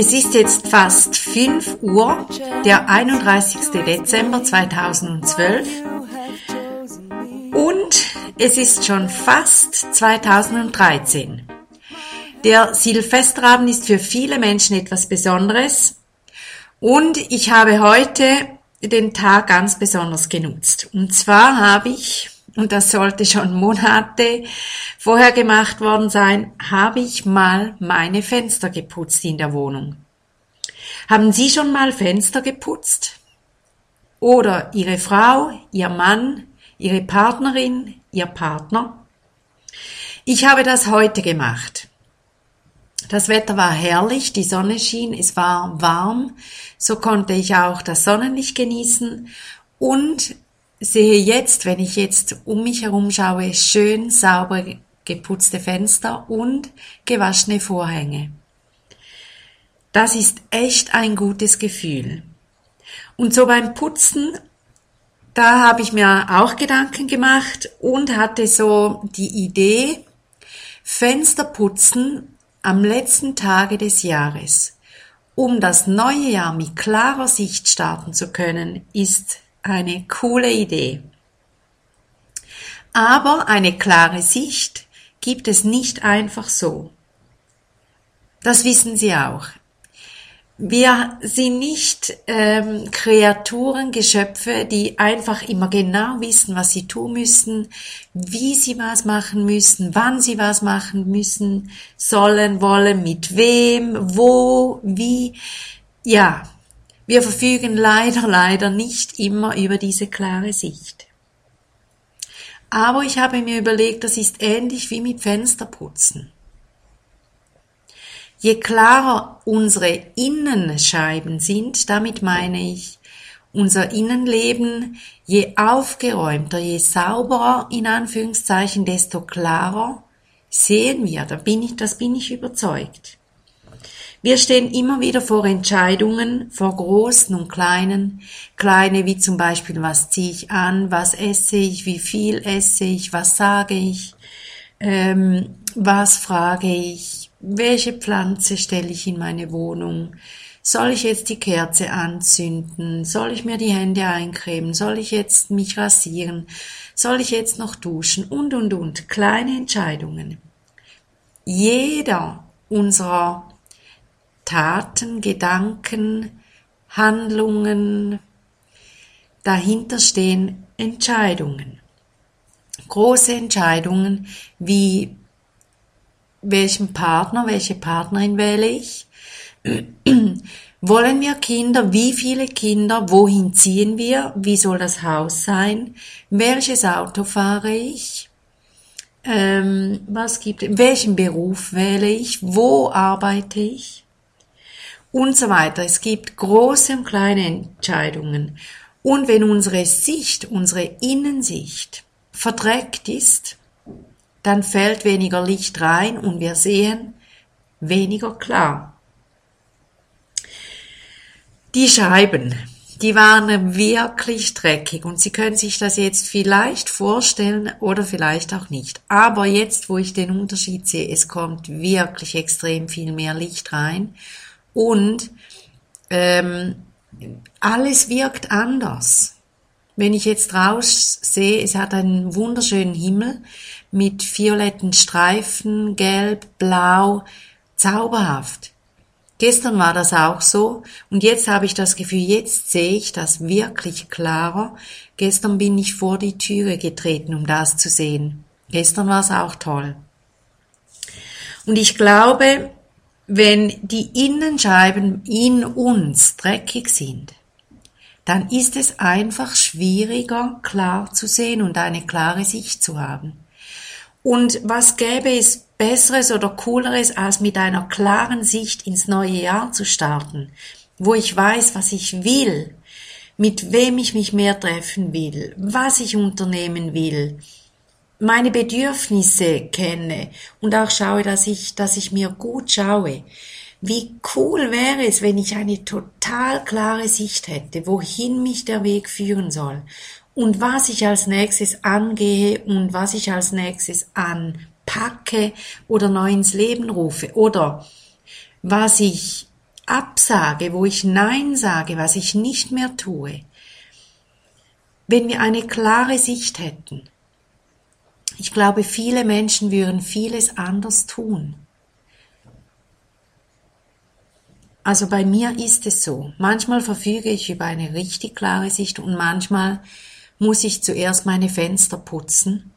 Es ist jetzt fast 5 Uhr, der 31. Dezember 2012 und es ist schon fast 2013. Der Silvesterabend ist für viele Menschen etwas Besonderes und ich habe heute den Tag ganz besonders genutzt. Und zwar habe ich und das sollte schon Monate vorher gemacht worden sein, habe ich mal meine Fenster geputzt in der Wohnung. Haben Sie schon mal Fenster geputzt? Oder Ihre Frau, Ihr Mann, Ihre Partnerin, Ihr Partner? Ich habe das heute gemacht. Das Wetter war herrlich, die Sonne schien, es war warm, so konnte ich auch das Sonnenlicht genießen und sehe jetzt, wenn ich jetzt um mich herum schaue, schön sauber geputzte Fenster und gewaschene Vorhänge. Das ist echt ein gutes Gefühl. Und so beim Putzen, da habe ich mir auch Gedanken gemacht und hatte so die Idee, Fenster putzen am letzten Tage des Jahres. Um das neue Jahr mit klarer Sicht starten zu können, ist eine coole Idee. Aber eine klare Sicht gibt es nicht einfach so. Das wissen Sie auch. Wir sind nicht ähm, Kreaturen, Geschöpfe, die einfach immer genau wissen, was sie tun müssen, wie sie was machen müssen, wann sie was machen müssen, sollen, wollen, mit wem, wo, wie. Ja, wir verfügen leider, leider nicht immer über diese klare Sicht. Aber ich habe mir überlegt, das ist ähnlich wie mit Fensterputzen. Je klarer unsere Innenscheiben sind, damit meine ich unser Innenleben, je aufgeräumter, je sauberer in Anführungszeichen, desto klarer sehen wir, da bin ich, das bin ich überzeugt. Wir stehen immer wieder vor Entscheidungen, vor großen und kleinen. Kleine wie zum Beispiel, was ziehe ich an, was esse ich, wie viel esse ich, was sage ich, ähm, was frage ich, welche Pflanze stelle ich in meine Wohnung, soll ich jetzt die Kerze anzünden, soll ich mir die Hände eincremen, soll ich jetzt mich rasieren, soll ich jetzt noch duschen und und und. Kleine Entscheidungen. Jeder unserer Taten, Gedanken, Handlungen, dahinter stehen Entscheidungen. Große Entscheidungen wie welchen Partner, welche Partnerin wähle ich? Wollen wir Kinder? Wie viele Kinder? Wohin ziehen wir? Wie soll das Haus sein? Welches Auto fahre ich? Ähm, was gibt? Welchen Beruf wähle ich? Wo arbeite ich? Und so weiter. Es gibt große und kleine Entscheidungen. Und wenn unsere Sicht, unsere Innensicht verdreckt ist, dann fällt weniger Licht rein und wir sehen weniger klar. Die Scheiben, die waren wirklich dreckig und Sie können sich das jetzt vielleicht vorstellen oder vielleicht auch nicht. Aber jetzt, wo ich den Unterschied sehe, es kommt wirklich extrem viel mehr Licht rein und ähm, alles wirkt anders. Wenn ich jetzt raus sehe, es hat einen wunderschönen Himmel mit violetten Streifen, gelb, blau, zauberhaft. Gestern war das auch so und jetzt habe ich das Gefühl, jetzt sehe ich das wirklich klarer. Gestern bin ich vor die Türe getreten, um das zu sehen. Gestern war es auch toll. Und ich glaube, wenn die Innenscheiben in uns dreckig sind, dann ist es einfach schwieriger, klar zu sehen und eine klare Sicht zu haben. Und was gäbe es Besseres oder Cooleres, als mit einer klaren Sicht ins neue Jahr zu starten, wo ich weiß, was ich will, mit wem ich mich mehr treffen will, was ich unternehmen will, meine Bedürfnisse kenne und auch schaue, dass ich, dass ich mir gut schaue. Wie cool wäre es, wenn ich eine total klare Sicht hätte, wohin mich der Weg führen soll und was ich als nächstes angehe und was ich als nächstes anpacke oder neu ins Leben rufe oder was ich absage, wo ich Nein sage, was ich nicht mehr tue, wenn wir eine klare Sicht hätten, ich glaube, viele Menschen würden vieles anders tun. Also bei mir ist es so. Manchmal verfüge ich über eine richtig klare Sicht und manchmal muss ich zuerst meine Fenster putzen,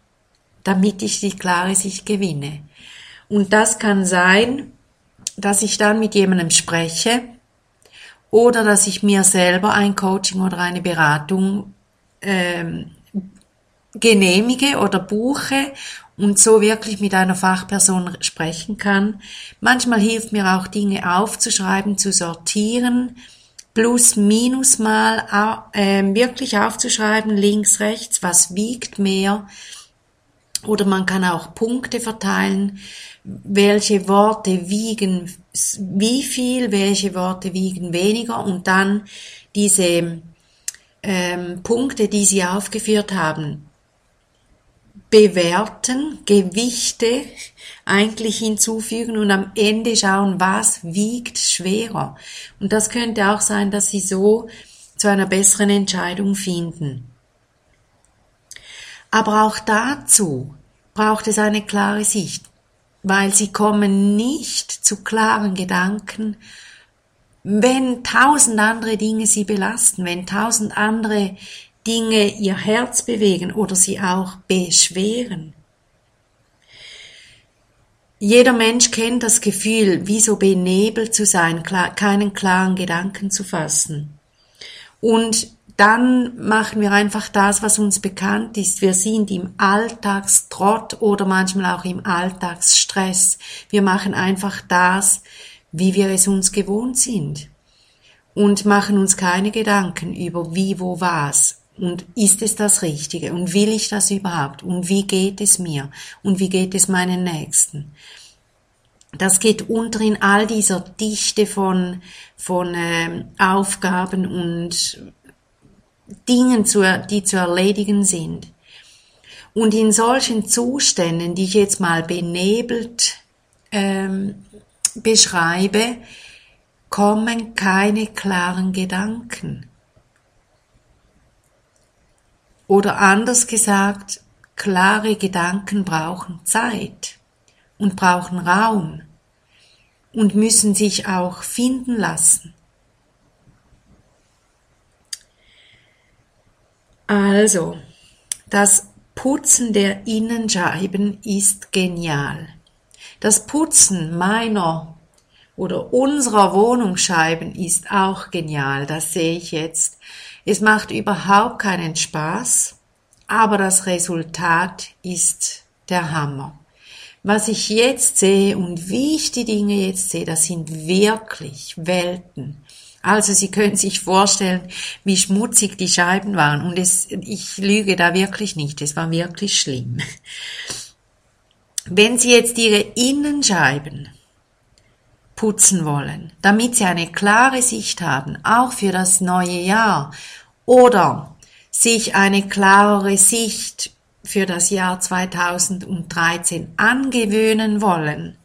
damit ich die klare Sicht gewinne. Und das kann sein, dass ich dann mit jemandem spreche oder dass ich mir selber ein Coaching oder eine Beratung ähm, genehmige oder buche und so wirklich mit einer Fachperson sprechen kann. Manchmal hilft mir auch Dinge aufzuschreiben, zu sortieren, plus minus mal äh, wirklich aufzuschreiben, links, rechts, was wiegt mehr. Oder man kann auch Punkte verteilen, welche Worte wiegen wie viel, welche Worte wiegen weniger und dann diese ähm, Punkte, die Sie aufgeführt haben, bewerten, Gewichte eigentlich hinzufügen und am Ende schauen, was wiegt schwerer. Und das könnte auch sein, dass Sie so zu einer besseren Entscheidung finden. Aber auch dazu braucht es eine klare Sicht, weil Sie kommen nicht zu klaren Gedanken, wenn tausend andere Dinge Sie belasten, wenn tausend andere Dinge ihr Herz bewegen oder sie auch beschweren. Jeder Mensch kennt das Gefühl, wie so benebelt zu sein, keinen klaren Gedanken zu fassen. Und dann machen wir einfach das, was uns bekannt ist. Wir sind im Alltagstrott oder manchmal auch im Alltagsstress. Wir machen einfach das, wie wir es uns gewohnt sind. Und machen uns keine Gedanken über wie, wo, was. Und ist es das Richtige? Und will ich das überhaupt? Und wie geht es mir? Und wie geht es meinen Nächsten? Das geht unter in all dieser Dichte von, von äh, Aufgaben und Dingen, zu, die zu erledigen sind. Und in solchen Zuständen, die ich jetzt mal benebelt ähm, beschreibe, kommen keine klaren Gedanken. Oder anders gesagt, klare Gedanken brauchen Zeit und brauchen Raum und müssen sich auch finden lassen. Also, das Putzen der Innenscheiben ist genial. Das Putzen meiner oder unserer Wohnungsscheiben ist auch genial. Das sehe ich jetzt es macht überhaupt keinen Spaß, aber das Resultat ist der Hammer. Was ich jetzt sehe und wie ich die Dinge jetzt sehe, das sind wirklich Welten. Also Sie können sich vorstellen, wie schmutzig die Scheiben waren. Und es, ich lüge da wirklich nicht. Es war wirklich schlimm. Wenn Sie jetzt Ihre Innenscheiben putzen wollen, damit sie eine klare Sicht haben, auch für das neue Jahr, oder sich eine klarere Sicht für das Jahr 2013 angewöhnen wollen,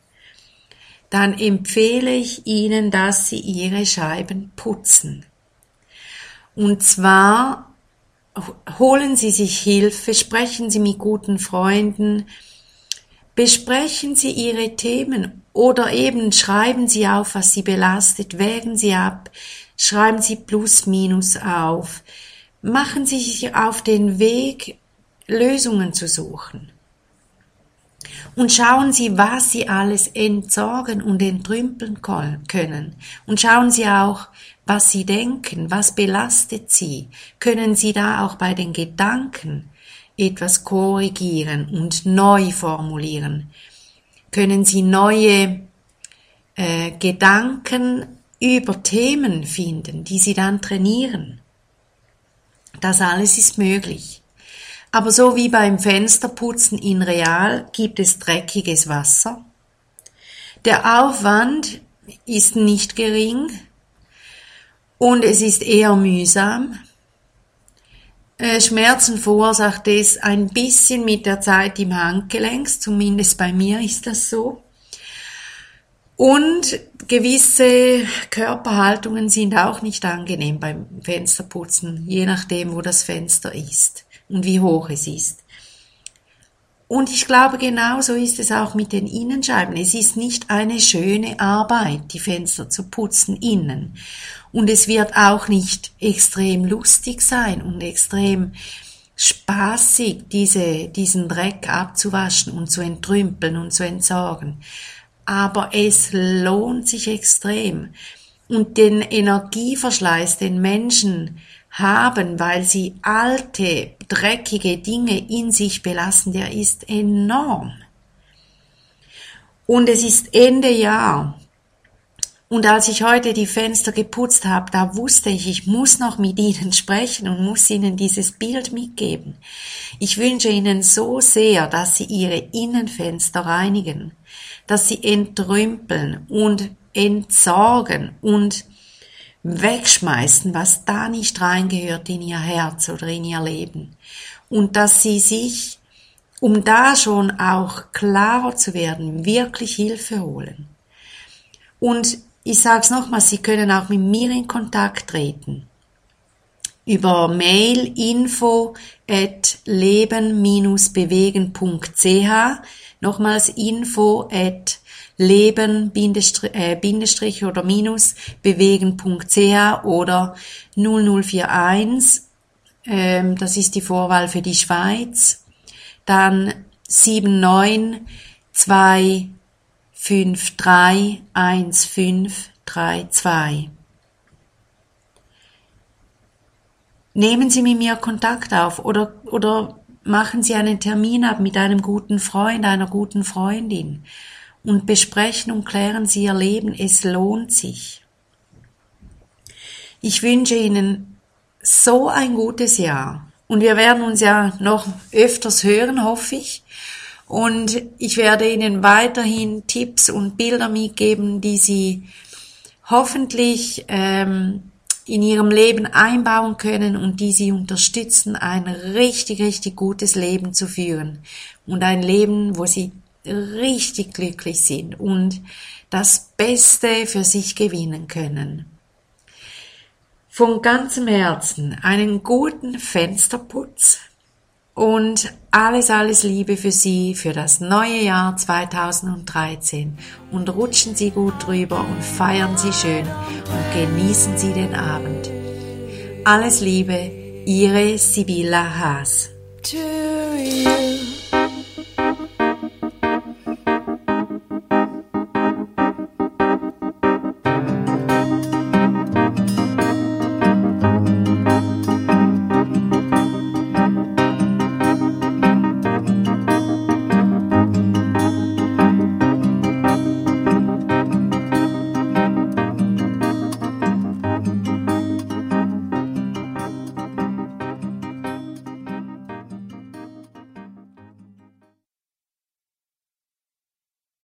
dann empfehle ich Ihnen, dass Sie Ihre Scheiben putzen. Und zwar holen Sie sich Hilfe, sprechen Sie mit guten Freunden, besprechen Sie Ihre Themen oder eben schreiben Sie auf, was Sie belastet, wägen Sie ab, schreiben Sie Plus Minus auf, machen Sie sich auf den Weg, Lösungen zu suchen. Und schauen Sie, was Sie alles entsorgen und entrümpeln können. Und schauen Sie auch, was Sie denken, was belastet Sie. Können Sie da auch bei den Gedanken etwas korrigieren und neu formulieren? können Sie neue äh, Gedanken über Themen finden, die Sie dann trainieren. Das alles ist möglich. Aber so wie beim Fensterputzen in Real gibt es dreckiges Wasser. Der Aufwand ist nicht gering und es ist eher mühsam. Äh, Schmerzen verursacht es ein bisschen mit der Zeit im Handgelenk, zumindest bei mir ist das so. Und gewisse Körperhaltungen sind auch nicht angenehm beim Fensterputzen, je nachdem, wo das Fenster ist und wie hoch es ist. Und ich glaube, genauso ist es auch mit den Innenscheiben. Es ist nicht eine schöne Arbeit, die Fenster zu putzen innen. Und es wird auch nicht extrem lustig sein und extrem spaßig, diese, diesen Dreck abzuwaschen und zu entrümpeln und zu entsorgen. Aber es lohnt sich extrem. Und den Energieverschleiß, den Menschen haben, weil sie alte, dreckige Dinge in sich belassen, der ist enorm. Und es ist Ende Jahr. Und als ich heute die Fenster geputzt habe, da wusste ich, ich muss noch mit Ihnen sprechen und muss Ihnen dieses Bild mitgeben. Ich wünsche Ihnen so sehr, dass Sie Ihre Innenfenster reinigen, dass Sie entrümpeln und entsorgen und wegschmeißen, was da nicht reingehört in ihr Herz oder in ihr Leben. Und dass sie sich, um da schon auch klarer zu werden, wirklich Hilfe holen. Und ich sage es nochmal, Sie können auch mit mir in Kontakt treten. Über Mail info at leben-bewegen.ch Nochmals info at leben Bindestrich oder minus bewegen.ch oder 0041, ähm, das ist die Vorwahl für die Schweiz, dann 792531532. Nehmen Sie mit mir Kontakt auf oder, oder machen Sie einen Termin ab mit einem guten Freund, einer guten Freundin und besprechen und klären Sie Ihr Leben. Es lohnt sich. Ich wünsche Ihnen so ein gutes Jahr. Und wir werden uns ja noch öfters hören, hoffe ich. Und ich werde Ihnen weiterhin Tipps und Bilder mitgeben, die Sie hoffentlich ähm, in Ihrem Leben einbauen können und die Sie unterstützen, ein richtig, richtig gutes Leben zu führen. Und ein Leben, wo Sie richtig glücklich sind und das Beste für sich gewinnen können. Von ganzem Herzen einen guten Fensterputz und alles, alles Liebe für Sie für das neue Jahr 2013 und rutschen Sie gut drüber und feiern Sie schön und genießen Sie den Abend. Alles Liebe, Ihre Sibylla Haas.